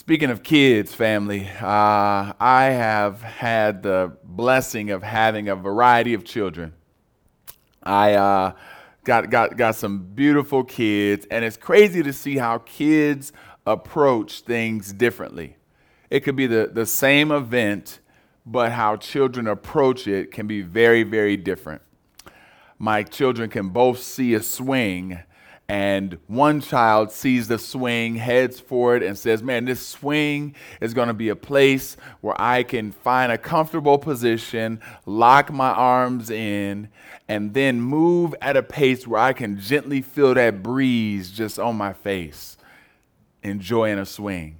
Speaking of kids, family, uh, I have had the blessing of having a variety of children. I uh, got, got, got some beautiful kids, and it's crazy to see how kids approach things differently. It could be the, the same event, but how children approach it can be very, very different. My children can both see a swing and one child sees the swing, heads for it, and says, Man, this swing is going to be a place where I can find a comfortable position, lock my arms in, and then move at a pace where I can gently feel that breeze just on my face, enjoying a swing.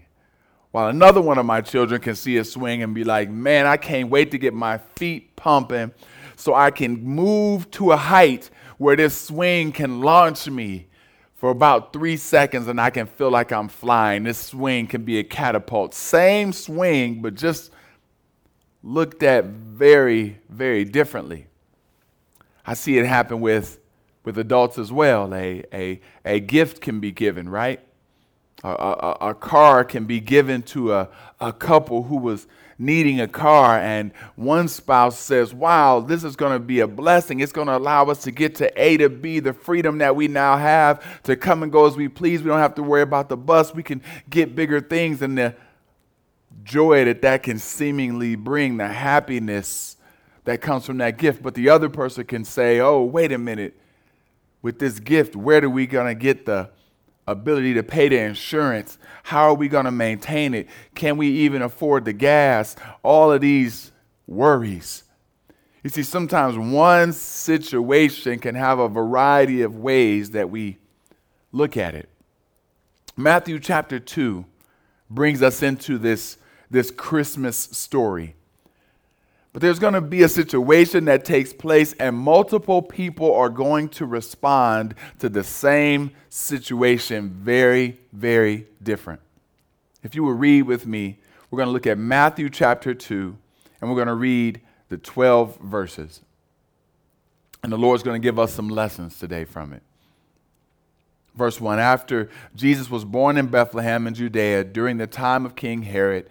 While another one of my children can see a swing and be like, Man, I can't wait to get my feet pumping so I can move to a height where this swing can launch me for about three seconds and I can feel like I'm flying. This swing can be a catapult. Same swing, but just looked at very, very differently. I see it happen with, with adults as well. A, a, a gift can be given, right? A, a, a car can be given to a, a couple who was needing a car, and one spouse says, Wow, this is going to be a blessing. It's going to allow us to get to A to B, the freedom that we now have to come and go as we please. We don't have to worry about the bus. We can get bigger things, and the joy that that can seemingly bring, the happiness that comes from that gift. But the other person can say, Oh, wait a minute. With this gift, where are we going to get the ability to pay the insurance? How are we going to maintain it? Can we even afford the gas? All of these worries. You see, sometimes one situation can have a variety of ways that we look at it. Matthew chapter 2 brings us into this, this Christmas story. But there's going to be a situation that takes place, and multiple people are going to respond to the same situation very, very different. If you will read with me, we're going to look at Matthew chapter 2, and we're going to read the 12 verses. And the Lord's going to give us some lessons today from it. Verse 1 After Jesus was born in Bethlehem in Judea during the time of King Herod,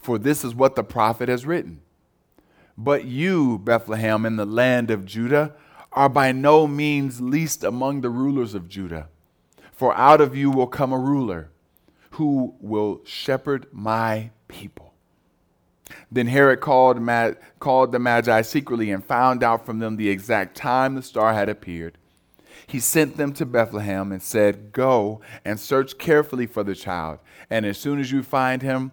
for this is what the prophet has written. But you, Bethlehem, in the land of Judah, are by no means least among the rulers of Judah. For out of you will come a ruler who will shepherd my people. Then Herod called, called the Magi secretly and found out from them the exact time the star had appeared. He sent them to Bethlehem and said, Go and search carefully for the child, and as soon as you find him,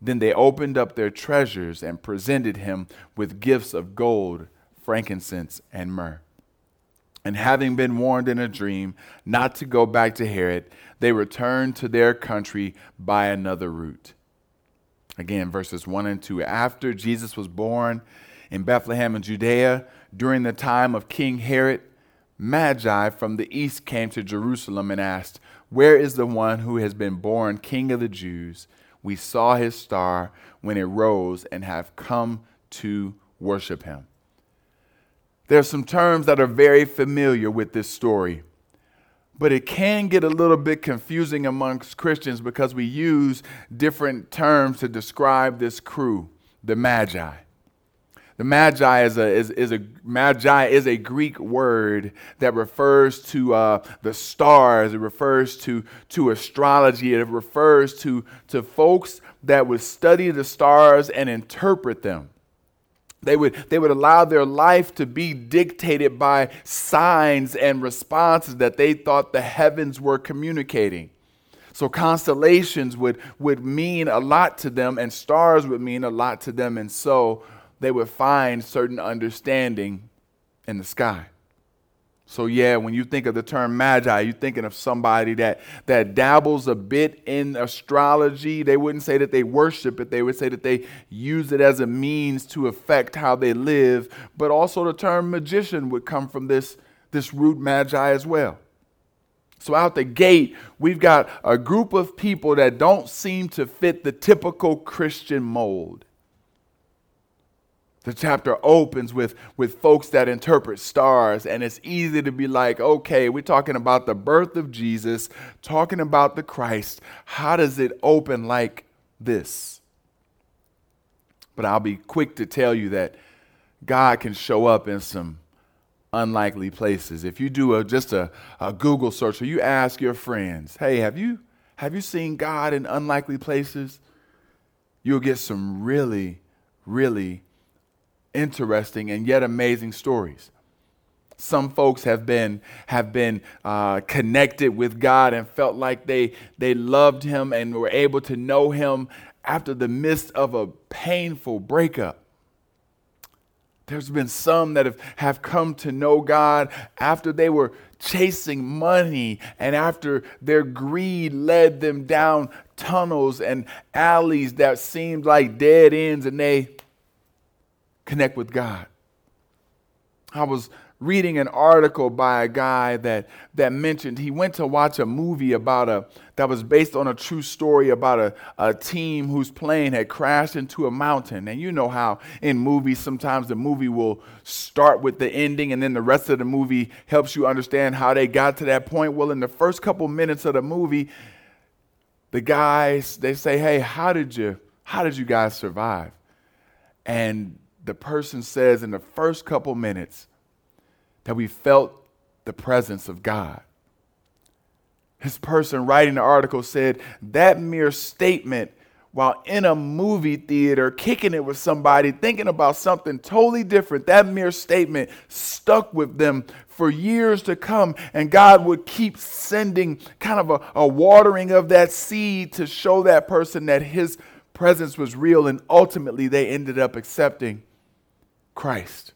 Then they opened up their treasures and presented him with gifts of gold, frankincense, and myrrh. And having been warned in a dream not to go back to Herod, they returned to their country by another route. Again, verses 1 and 2. After Jesus was born in Bethlehem in Judea, during the time of King Herod, Magi from the east came to Jerusalem and asked, Where is the one who has been born King of the Jews? We saw his star when it rose and have come to worship him. There are some terms that are very familiar with this story, but it can get a little bit confusing amongst Christians because we use different terms to describe this crew, the Magi. The magi is a, is, is a magi is a Greek word that refers to uh, the stars. It refers to, to astrology. It refers to, to folks that would study the stars and interpret them. They would, they would allow their life to be dictated by signs and responses that they thought the heavens were communicating. So constellations would, would mean a lot to them, and stars would mean a lot to them, and so they would find certain understanding in the sky. So yeah, when you think of the term magi, you're thinking of somebody that that dabbles a bit in astrology. They wouldn't say that they worship it, they would say that they use it as a means to affect how they live, but also the term magician would come from this this root magi as well. So, out the gate, we've got a group of people that don't seem to fit the typical Christian mold. The chapter opens with, with folks that interpret stars, and it's easy to be like, okay, we're talking about the birth of Jesus, talking about the Christ. How does it open like this? But I'll be quick to tell you that God can show up in some unlikely places. If you do a, just a, a Google search or you ask your friends, hey, have you, have you seen God in unlikely places? You'll get some really, really interesting and yet amazing stories. Some folks have been have been uh, connected with God and felt like they they loved Him and were able to know Him after the midst of a painful breakup. There's been some that have, have come to know God after they were chasing money and after their greed led them down tunnels and alleys that seemed like dead ends and they connect with God. I was reading an article by a guy that, that mentioned he went to watch a movie about a that was based on a true story about a, a team whose plane had crashed into a mountain. And you know how in movies sometimes the movie will start with the ending and then the rest of the movie helps you understand how they got to that point. Well, in the first couple minutes of the movie, the guys they say, Hey, how did you how did you guys survive? And the person says in the first couple minutes that we felt the presence of God. This person writing the article said that mere statement while in a movie theater, kicking it with somebody, thinking about something totally different, that mere statement stuck with them for years to come. And God would keep sending kind of a, a watering of that seed to show that person that His presence was real. And ultimately, they ended up accepting Christ.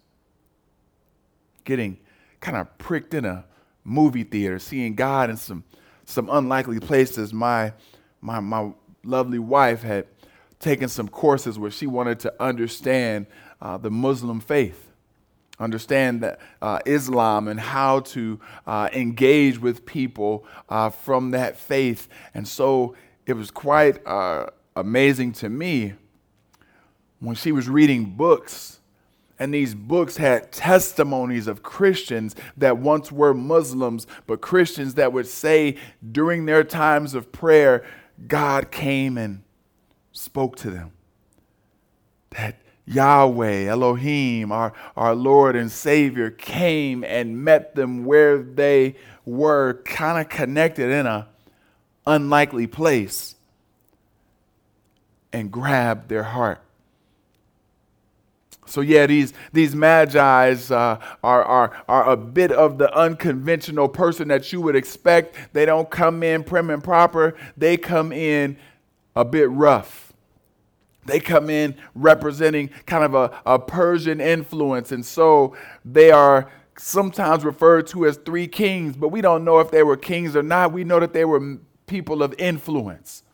Getting kind of pricked in a movie theater, seeing God in some, some unlikely places. My, my, my lovely wife had taken some courses where she wanted to understand uh, the Muslim faith, understand that, uh, Islam and how to uh, engage with people uh, from that faith. And so it was quite uh, amazing to me when she was reading books and these books had testimonies of Christians that once were Muslims, but Christians that would say during their times of prayer, God came and spoke to them. That Yahweh, Elohim, our, our Lord and Savior, came and met them where they were, kind of connected in a unlikely place, and grabbed their heart. So, yeah, these, these magi's uh, are, are, are a bit of the unconventional person that you would expect. They don't come in prim and proper, they come in a bit rough. They come in representing kind of a, a Persian influence, and so they are sometimes referred to as three kings, but we don't know if they were kings or not. We know that they were people of influence.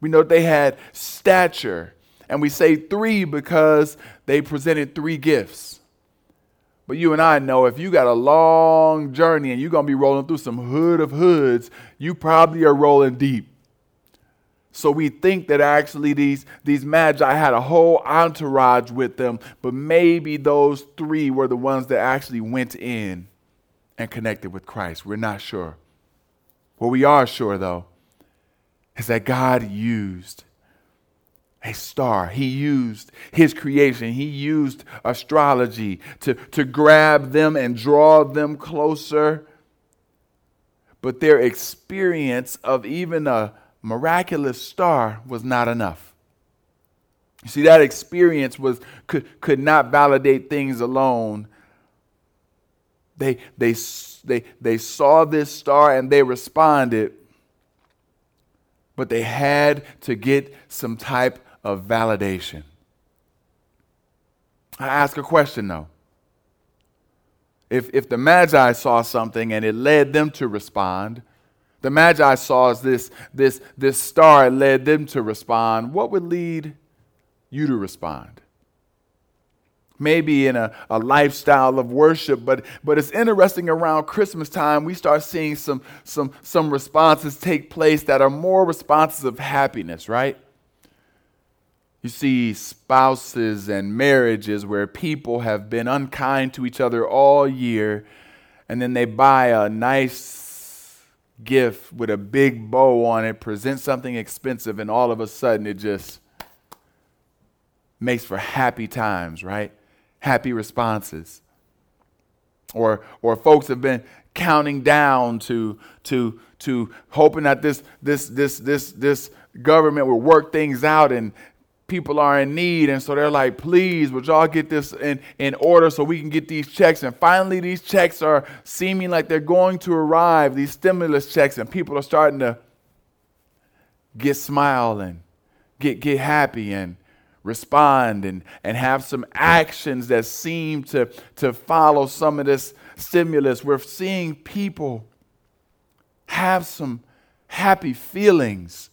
We know they had stature and we say three because they presented three gifts. But you and I know if you got a long journey and you're going to be rolling through some hood of hoods, you probably are rolling deep. So we think that actually these, these magi had a whole entourage with them, but maybe those three were the ones that actually went in and connected with Christ. We're not sure. What we are sure, though, is that God used a star. He used his creation, he used astrology to, to grab them and draw them closer. But their experience of even a miraculous star was not enough. You see, that experience was could, could not validate things alone. They, they, they, they saw this star and they responded, but they had to get some type of validation. I ask a question though. If, if the Magi saw something and it led them to respond, the Magi saw this, this, this star led them to respond, what would lead you to respond? Maybe in a, a lifestyle of worship, but, but it's interesting around Christmas time, we start seeing some, some, some responses take place that are more responses of happiness, right? You see spouses and marriages where people have been unkind to each other all year, and then they buy a nice gift with a big bow on it, present something expensive, and all of a sudden it just makes for happy times, right? Happy responses. Or, or folks have been counting down to, to, to hoping that this, this, this, this, this government will work things out and people are in need. And so they're like, please, would y'all get this in, in order so we can get these checks? And finally, these checks are seeming like they're going to arrive, these stimulus checks, and people are starting to get smiling, get, get happy and respond and, and have some actions that seem to, to follow some of this stimulus. We're seeing people have some happy feelings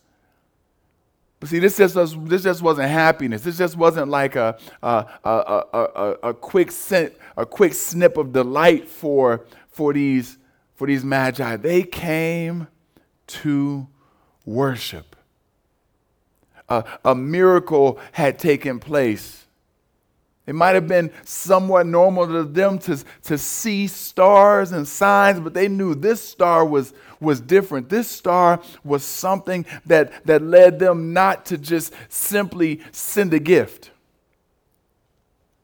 but see, this just, this just wasn't happiness. This just wasn't like a, a, a, a, quick, scent, a quick snip of delight for, for, these, for these magi. They came to worship. A miracle had taken place. It might have been somewhat normal to them to, to see stars and signs, but they knew this star was, was different. This star was something that, that led them not to just simply send a gift.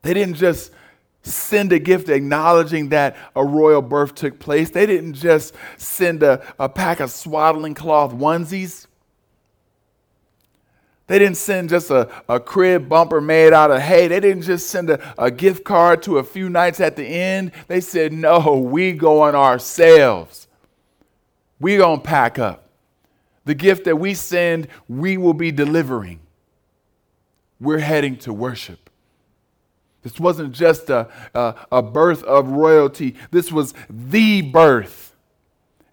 They didn't just send a gift acknowledging that a royal birth took place. They didn't just send a, a pack of swaddling cloth onesies. They didn't send just a, a crib bumper made out of hay. They didn't just send a, a gift card to a few nights at the end. They said, no, we going ourselves we going to pack up. The gift that we send, we will be delivering. We're heading to worship. This wasn't just a, a, a, birth of royalty, this was the birth.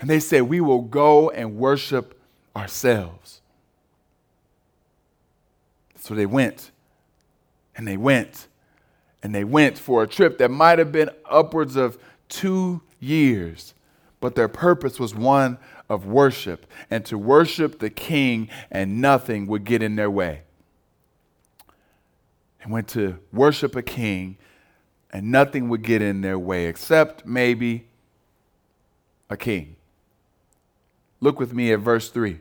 And they said, We will go and worship ourselves. So they went, and they went, and they went for a trip that might have been upwards of two years but their purpose was one of worship and to worship the king, and nothing would get in their way. They went to worship a king, and nothing would get in their way except maybe a king. Look with me at verse 3.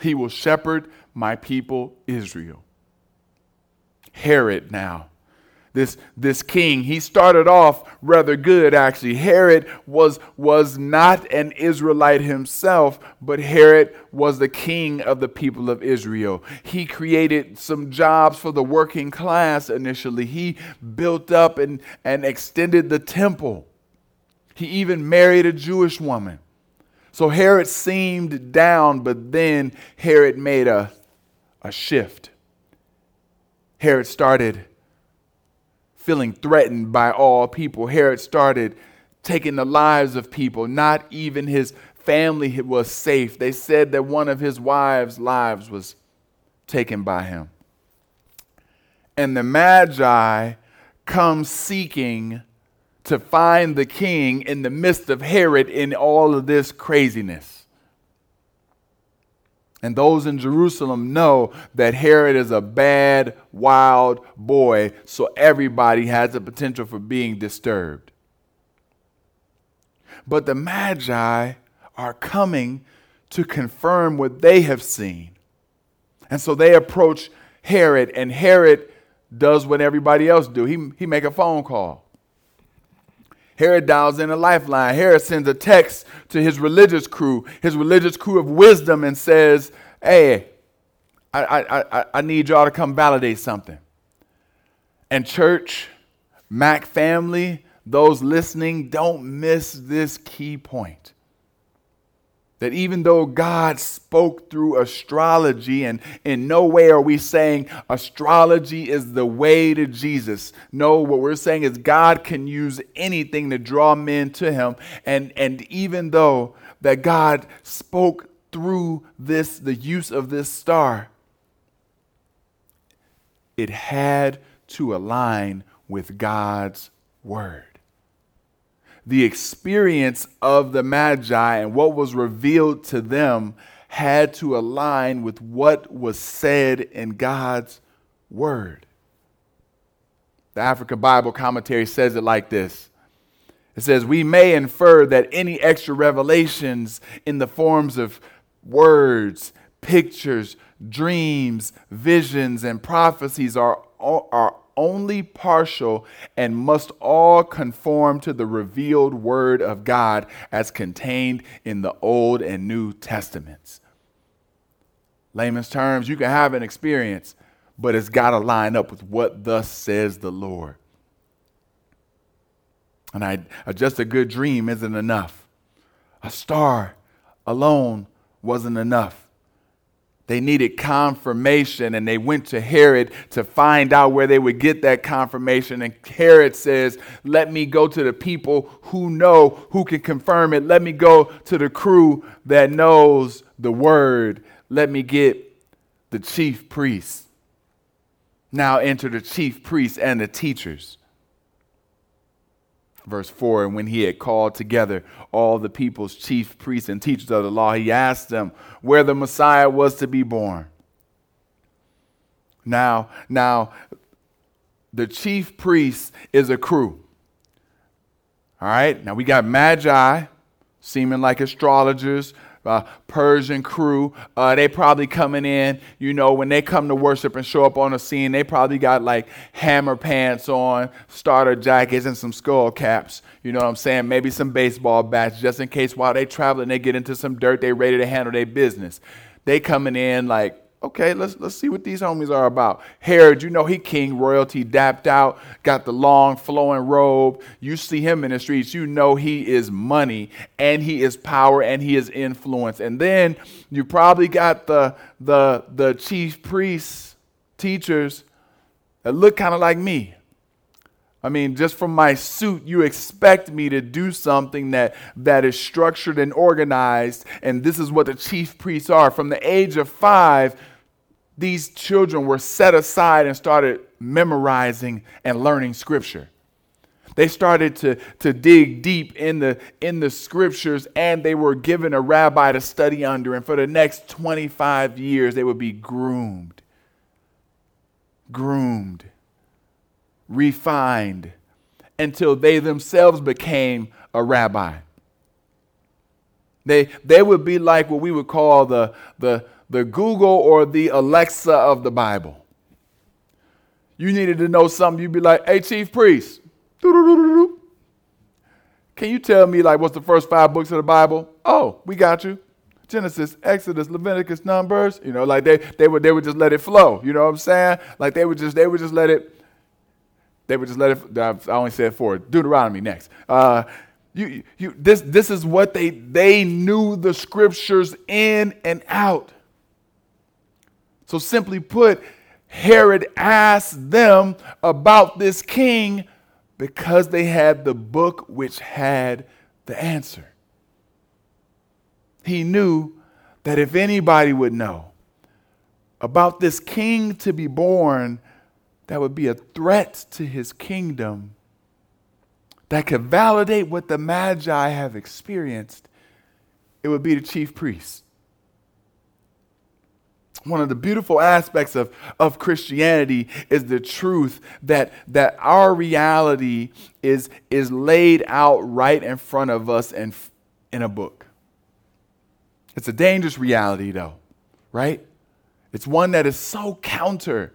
He will shepherd my people Israel. Herod now this, this king. He started off rather good, actually. Herod was, was not an Israelite himself, but Herod was the king of the people of Israel. He created some jobs for the working class initially. He built up and, and extended the temple. He even married a Jewish woman. So Herod seemed down, but then Herod made a, a shift. Herod started feeling threatened by all people. Herod started taking the lives of people. Not even his family was safe. They said that one of his wives' lives was taken by him. And the Magi come seeking to find the king in the midst of Herod in all of this craziness. And those in Jerusalem know that Herod is a bad, wild boy, so everybody has the potential for being disturbed. But the Magi are coming to confirm what they have seen. And so they approach Herod, and Herod does what everybody else do. He, he make a phone call. Herod dials in a lifeline. Herod sends a text to his religious crew, his religious crew of wisdom, and says, Hey, I, I, I, I need y'all to come validate something. And, church, Mac family, those listening, don't miss this key point that even though God spoke through astrology, and in no way are we saying astrology is the way to Jesus. No, what we're saying is God can use anything to draw men to Him. And, and even though that God spoke through this, the use of this star, it had to align with God's word the experience of the Magi and what was revealed to them had to align with what was said in God's Word. The African Bible commentary says it like this it says, We may infer that any extra revelations in the forms of words, pictures, dreams, visions, and prophecies are, are only partial and must all conform to the revealed word of God as contained in the Old and New Testaments. Layman's terms, you can have an experience, but it's got to line up with what thus says the Lord. And I, just a good dream isn't enough. A star alone wasn't enough. They needed confirmation and they went to Herod to find out where they would get that confirmation. And Herod says, Let me go to the people who know, who can confirm it. Let me go to the crew that knows the word. Let me get the chief priests. Now enter the chief priests and the teachers. Verse 4 And when he had called together all the people's chief priests and teachers of the law, he asked them where the Messiah was to be born. Now, now, the chief priest is a crew. All right, now we got magi, seeming like astrologers, uh, Persian crew. Uh, they probably coming in, you know, when they come to worship and show up on the scene, they probably got like hammer pants on, starter jackets, and some skull caps. You know what I'm saying? Maybe some baseball bats just in case while they travel and they get into some dirt, they ready to handle their business. They coming in like okay, let's let's see what these homies are about. Herod, you know he king royalty, dapped out, got the long flowing robe. You see him in the streets, you know he is money and he is power and he is influence. And then you probably got the the the chief priests, teachers that look kind of like me. I mean, just from my suit, you expect me to do something that, that is structured and organized, and this is what the chief priests are. From the age of five, these children were set aside and started memorizing and learning scripture. They started to, to dig deep in the, in the scriptures and they were given a rabbi to study under. And for the next 25 years, they would be groomed, groomed, refined until they themselves became a rabbi. They, they would be like what we would call the, the, the Google or the Alexa of the Bible. You needed to know something, you'd be like, hey, chief priest, can you tell me like what's the first five books of the Bible? Oh, we got you. Genesis, Exodus, Leviticus, Numbers. You know, like they they would they would just let it flow. You know what I'm saying? Like they would just they would just let it. They would just let it. I only said four. Deuteronomy next. Uh, you you this this is what they they knew the scriptures in and out. So, simply put, Herod asked them about this king because they had the book which had the answer. He knew that if anybody would know about this king to be born, that would be a threat to his kingdom, that could validate what the Magi have experienced, it would be the chief priest. one of the beautiful aspects of, of Christianity is the truth that, that our reality is, is laid out right in front of us in, in a book. It's a dangerous reality, though, right? It's one that is so counter.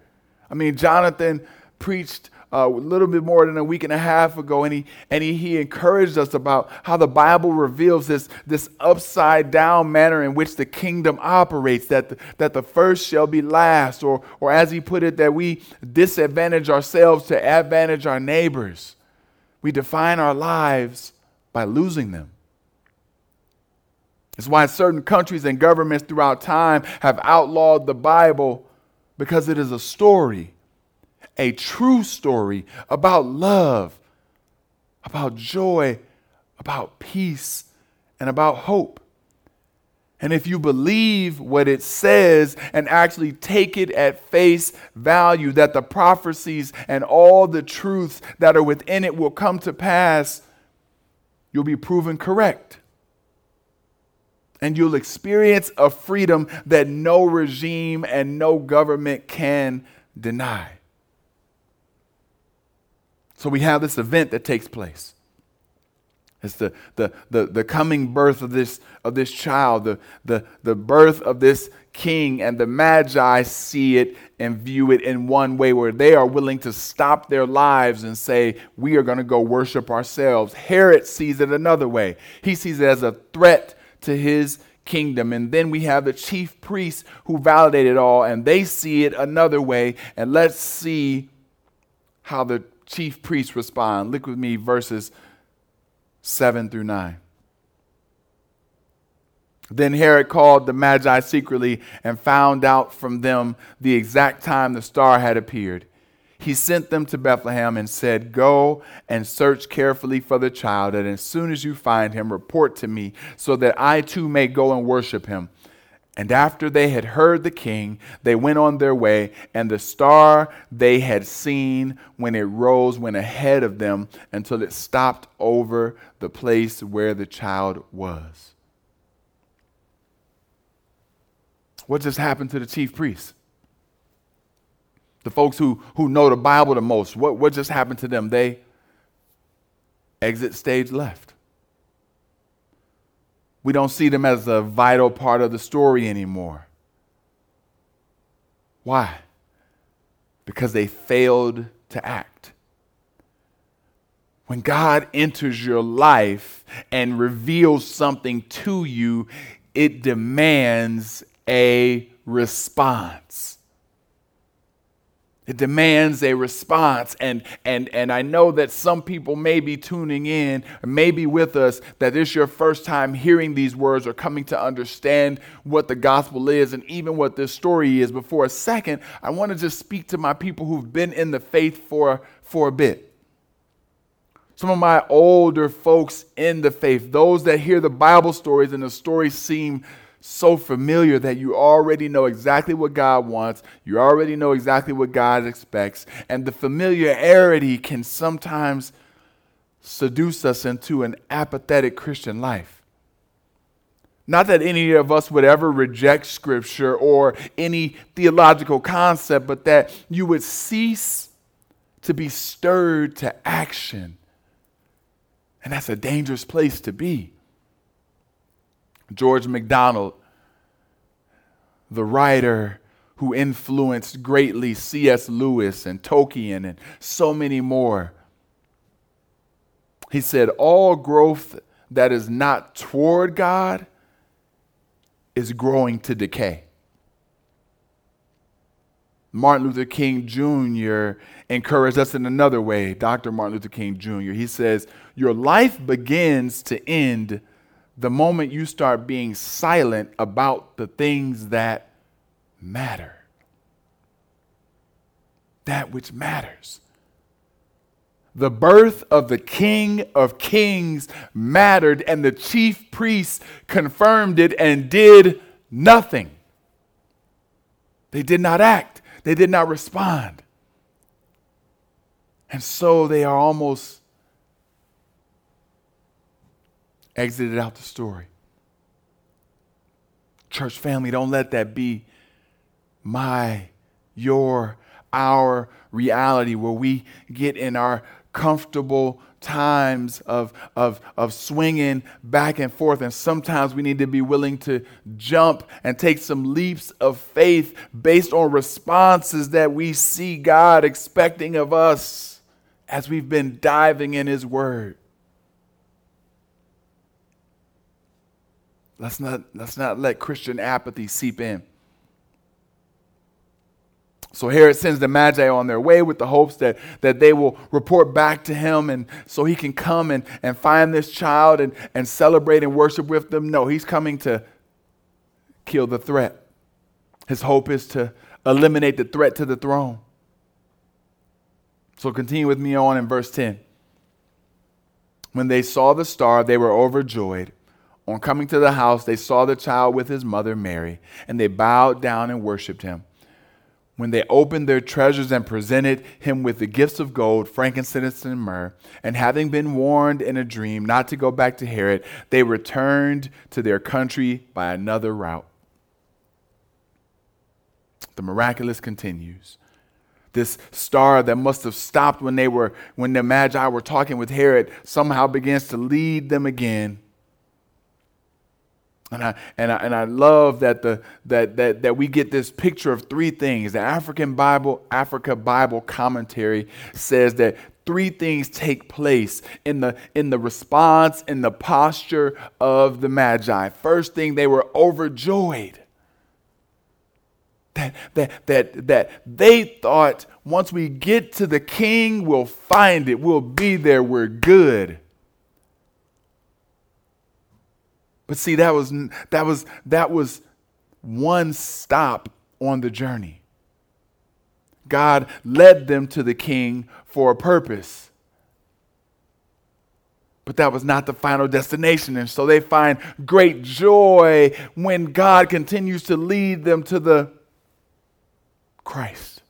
I mean, Jonathan preached uh, a little bit more than a week and a half ago, and he and he, he encouraged us about how the Bible reveals this this upside down manner in which the kingdom operates. That the, that the first shall be last, or or as he put it, that we disadvantage ourselves to advantage our neighbors. We define our lives by losing them. It's why certain countries and governments throughout time have outlawed the Bible because it is a story a true story about love, about joy, about peace, and about hope. And if you believe what it says and actually take it at face value, that the prophecies and all the truths that are within it will come to pass, you'll be proven correct. And you'll experience a freedom that no regime and no government can deny. So we have this event that takes place. It's the, the, the, the coming birth of this, of this child, the, the, the birth of this king, and the Magi see it and view it in one way where they are willing to stop their lives and say, We are going to go worship ourselves. Herod sees it another way. He sees it as a threat to his kingdom. And then we have the chief priests who validate it all, and they see it another way. And let's see how the chief priests respond. Look with me, verses 7 through 9. Then Herod called the Magi secretly and found out from them the exact time the star had appeared. He sent them to Bethlehem and said, Go and search carefully for the child, and as soon as you find him, report to me, so that I too may go and worship him. And after they had heard the king, they went on their way, and the star they had seen when it rose went ahead of them until it stopped over the place where the child was. What just happened to the chief priests? The folks who, who know the Bible the most, what, what just happened to them? They exit stage left we don't see them as a vital part of the story anymore. Why? Because they failed to act. When God enters your life and reveals something to you, it demands a response. It demands a response. And, and, and I know that some people may be tuning in, or maybe with us, that this is your first time hearing these words or coming to understand what the gospel is and even what this story is. But for a second, I want to just speak to my people who've been in the faith for, for a bit. Some of my older folks in the faith, those that hear the Bible stories and the stories seem so familiar that you already know exactly what God wants, you already know exactly what God expects, and the familiarity can sometimes seduce us into an apathetic Christian life. Not that any of us would ever reject Scripture or any theological concept, but that you would cease to be stirred to action. And that's a dangerous place to be. George MacDonald, the writer who influenced greatly C.S. Lewis and Tolkien and so many more. He said, All growth that is not toward God is growing to decay. Martin Luther King Jr. encouraged us in another way. Dr. Martin Luther King Jr. He says, Your life begins to end the moment you start being silent about the things that matter. That which matters. The birth of the King of Kings mattered, and the chief priests confirmed it and did nothing. They did not act, they did not respond. And so they are almost exited out the story. Church family, don't let that be my, your, our reality where we get in our comfortable times of, of, of swinging back and forth. And sometimes we need to be willing to jump and take some leaps of faith based on responses that we see God expecting of us as we've been diving in His Word. Let's not, let's not let Christian apathy seep in. So Herod sends the Magi on their way with the hopes that, that they will report back to him and so he can come and, and find this child and, and celebrate and worship with them. No, he's coming to kill the threat. His hope is to eliminate the threat to the throne. So continue with me on in verse 10. When they saw the star, they were overjoyed. On coming to the house, they saw the child with his mother Mary, and they bowed down and worshiped him when they opened their treasures and presented him with the gifts of gold, frankincense, and myrrh, and having been warned in a dream not to go back to Herod, they returned to their country by another route. The miraculous continues. This star that must have stopped when they were when the Magi were talking with Herod somehow begins to lead them again and I, and I, and I love that, the, that, that, that we get this picture of three things. The African Bible, Africa Bible commentary says that three things take place in the, in the response, in the posture of the Magi. First thing, they were overjoyed. That, that, that, that they thought once we get to the king, we'll find it, we'll be there, we're good. But see, that was, that was, that was one stop on the journey. God led them to the king for a purpose. But that was not the final destination. And so they find great joy when God continues to lead them to the Christ.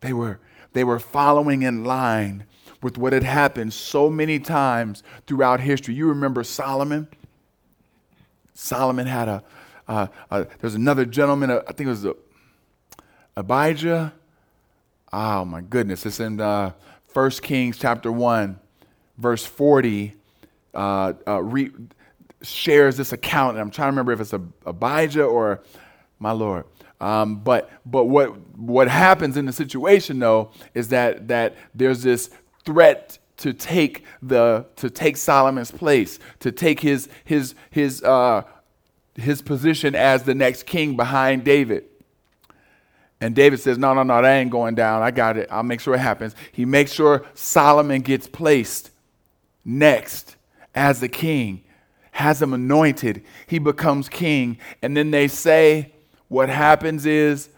They were, they were following in line with what had happened so many times throughout history. You remember Solomon? Solomon had a, uh, there's another gentleman, I think it was Abijah. Oh my goodness. It's in uh, 1 Kings chapter 1, verse 40. Uh, uh, re- shares this account, and I'm trying to remember if it's Abijah or my Lord. Um, but but what what happens in the situation though is that that there's this threat to take the to take Solomon's place, to take his his his uh, his position as the next king behind David. And David says, No, no, no, that ain't going down. I got it. I'll make sure it happens. He makes sure Solomon gets placed next as the king, has him anointed. He becomes king. And then they say, What happens is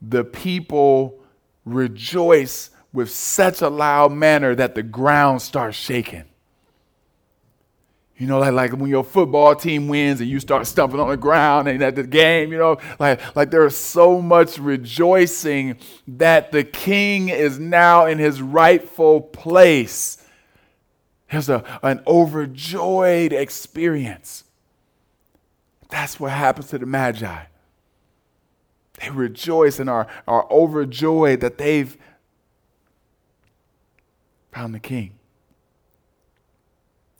the people rejoice with such a loud manner that the ground starts shaking. You know, like, like when your football team wins and you start stumping on the ground and at the game, you know, like, like there's so much rejoicing that the king is now in his rightful place. There's a, an overjoyed experience. That's what happens to the Magi. They rejoice and are, are overjoyed that they've found the king.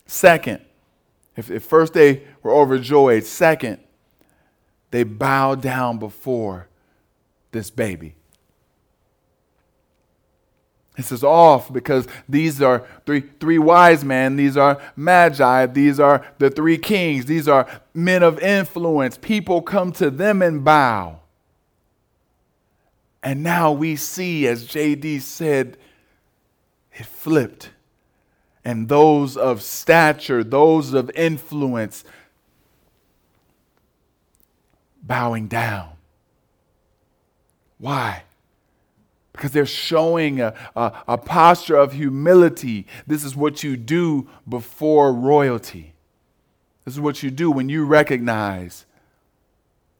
Second, if, if first they were overjoyed, second, they bowed down before this baby. This is off because these are three, three wise men. These are magi. These are the three kings. These are men of influence. People come to them and bow. And now we see, as JD said, it flipped. And those of stature, those of influence, bowing down. Why? Because they're showing a, a, a, posture of humility. This is what you do before royalty. This is what you do when you recognize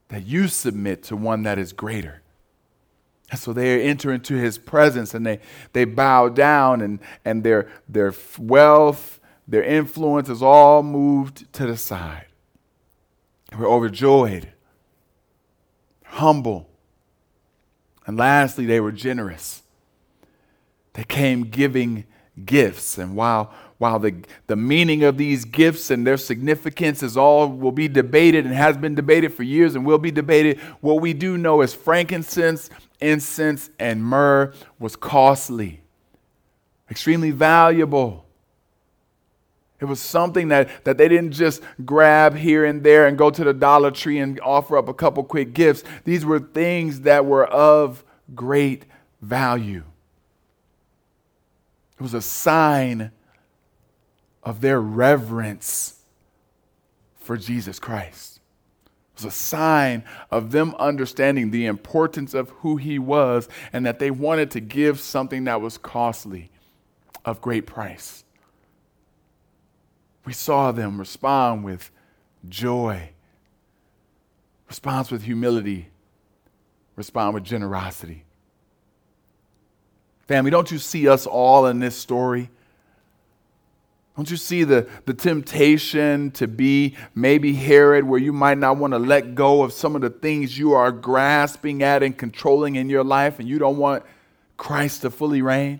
that you submit to one that is greater. So they enter into his presence and they, they bow down, and, and their, their wealth, their influence is all moved to the side. They were overjoyed, humble, and lastly, they were generous. They came giving gifts. And while, while the, the meaning of these gifts and their significance is all will be debated and has been debated for years and will be debated, what we do know is frankincense, incense, and myrrh was costly, extremely valuable. It was something that, that they didn't just grab here and there and go to the Dollar Tree and offer up a couple quick gifts. These were things that were of great value. It was a sign of their reverence for Jesus Christ. Was a sign of them understanding the importance of who he was and that they wanted to give something that was costly, of great price we saw them respond with joy, respond with humility, respond with generosity. Family, don't you see us all in this story? Don't you see the, the temptation to be maybe Herod, where you might not want to let go of some of the things you are grasping at and controlling in your life, and you don't want Christ to fully reign?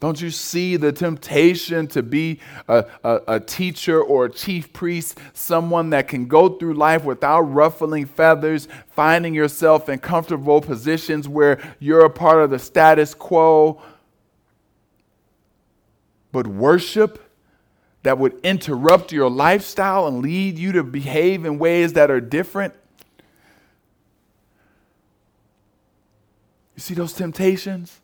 Don't you see the temptation to be a, a, a, teacher or a chief priest, someone that can go through life without ruffling feathers, finding yourself in comfortable positions where you're a part of the status quo? But worship that would interrupt your lifestyle and lead you to behave in ways that are different? You see those temptations?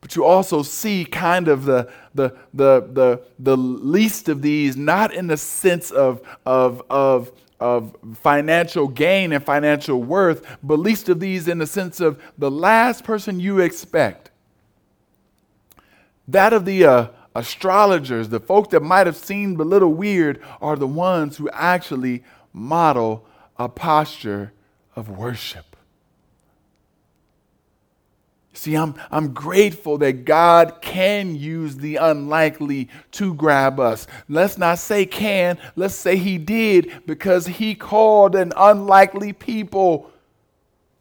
But you also see kind of the, the, the, the, the least of these, not in the sense of, of, of, of financial gain and financial worth, but least of these in the sense of the last person you expect. That of the uh, astrologers, the folks that might have seemed a little weird, are the ones who actually model a posture of worship. See, I'm, I'm grateful that God can use the unlikely to grab us. Let's not say can, let's say He did because He called an unlikely people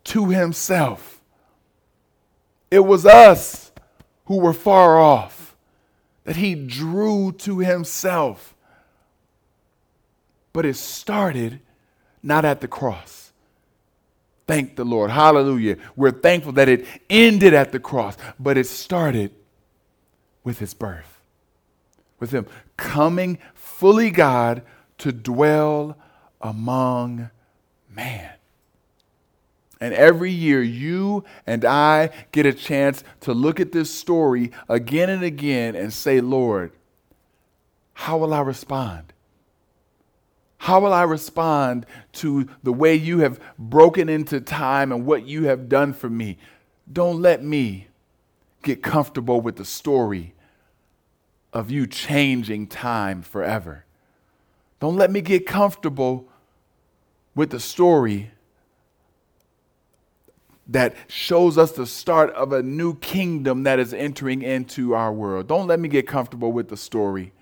to Himself. It was us who were far off that He drew to Himself. But it started not at the cross. Thank the Lord. Hallelujah. We're thankful that it ended at the cross, but it started with his birth, with him coming fully God to dwell among man. And every year, you and I get a chance to look at this story again and again and say, Lord, how will I respond? How will I respond to the way you have broken into time and what you have done for me? Don't let me get comfortable with the story of you changing time forever. Don't let me get comfortable with the story that shows us the start of a new kingdom that is entering into our world. Don't let me get comfortable with the story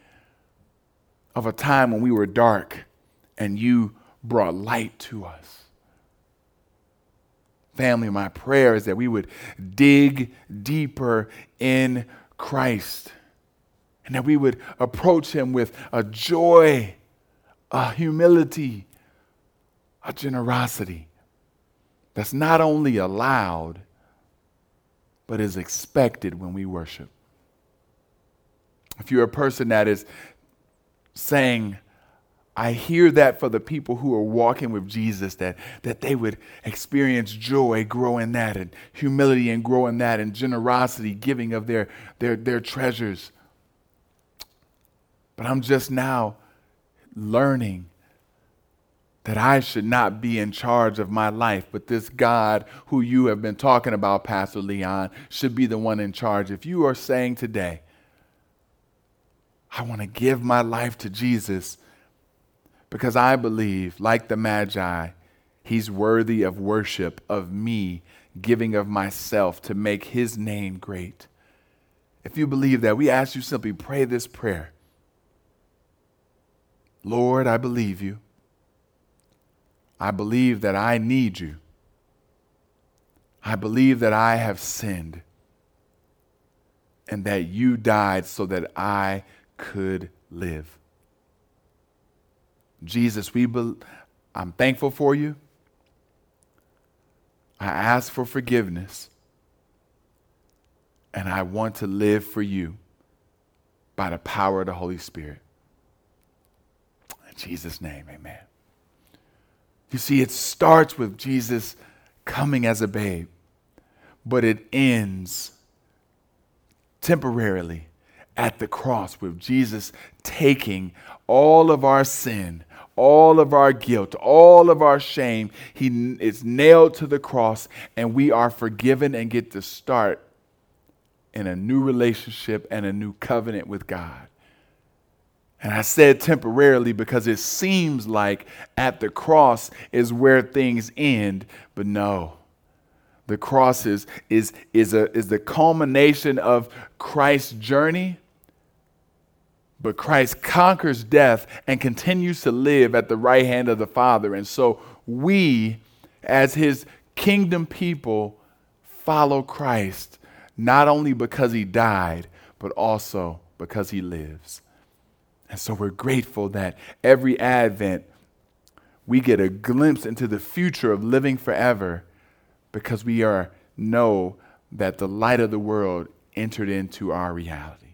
of a time when we were dark and you brought light to us. Family, my prayer is that we would dig deeper in Christ and that we would approach Him with a joy, a humility, a generosity that's not only allowed, but is expected when we worship. If you're a person that is saying, I hear that for the people who are walking with Jesus, that, that they would experience joy, grow in that, and humility and grow in that, and generosity, giving of their, their, their treasures. But I'm just now learning that I should not be in charge of my life, but this God who you have been talking about, Pastor Leon, should be the one in charge. If you are saying today, I want to give my life to Jesus because I believe, like the Magi, he's worthy of worship, of me giving of myself to make his name great. If you believe that, we ask you simply pray this prayer. Lord, I believe you. I believe that I need you. I believe that I have sinned and that you died so that I could live. Jesus, we be- I'm thankful for you. I ask for forgiveness. And I want to live for you by the power of the Holy Spirit. In Jesus' name, amen. You see, it starts with Jesus coming as a babe, but it ends temporarily at the cross with Jesus taking all of our sin, all of our guilt, all of our shame. He is nailed to the cross, and we are forgiven and get to start in a new relationship and a new covenant with God. And I said temporarily because it seems like at the cross is where things end, but no. The cross is, is, is, a, is the culmination of Christ's journey, but Christ conquers death and continues to live at the right hand of the Father. And so we, as his kingdom people, follow Christ, not only because he died, but also because he lives. And so we're grateful that every Advent we get a glimpse into the future of living forever because we are know that the light of the world entered into our reality.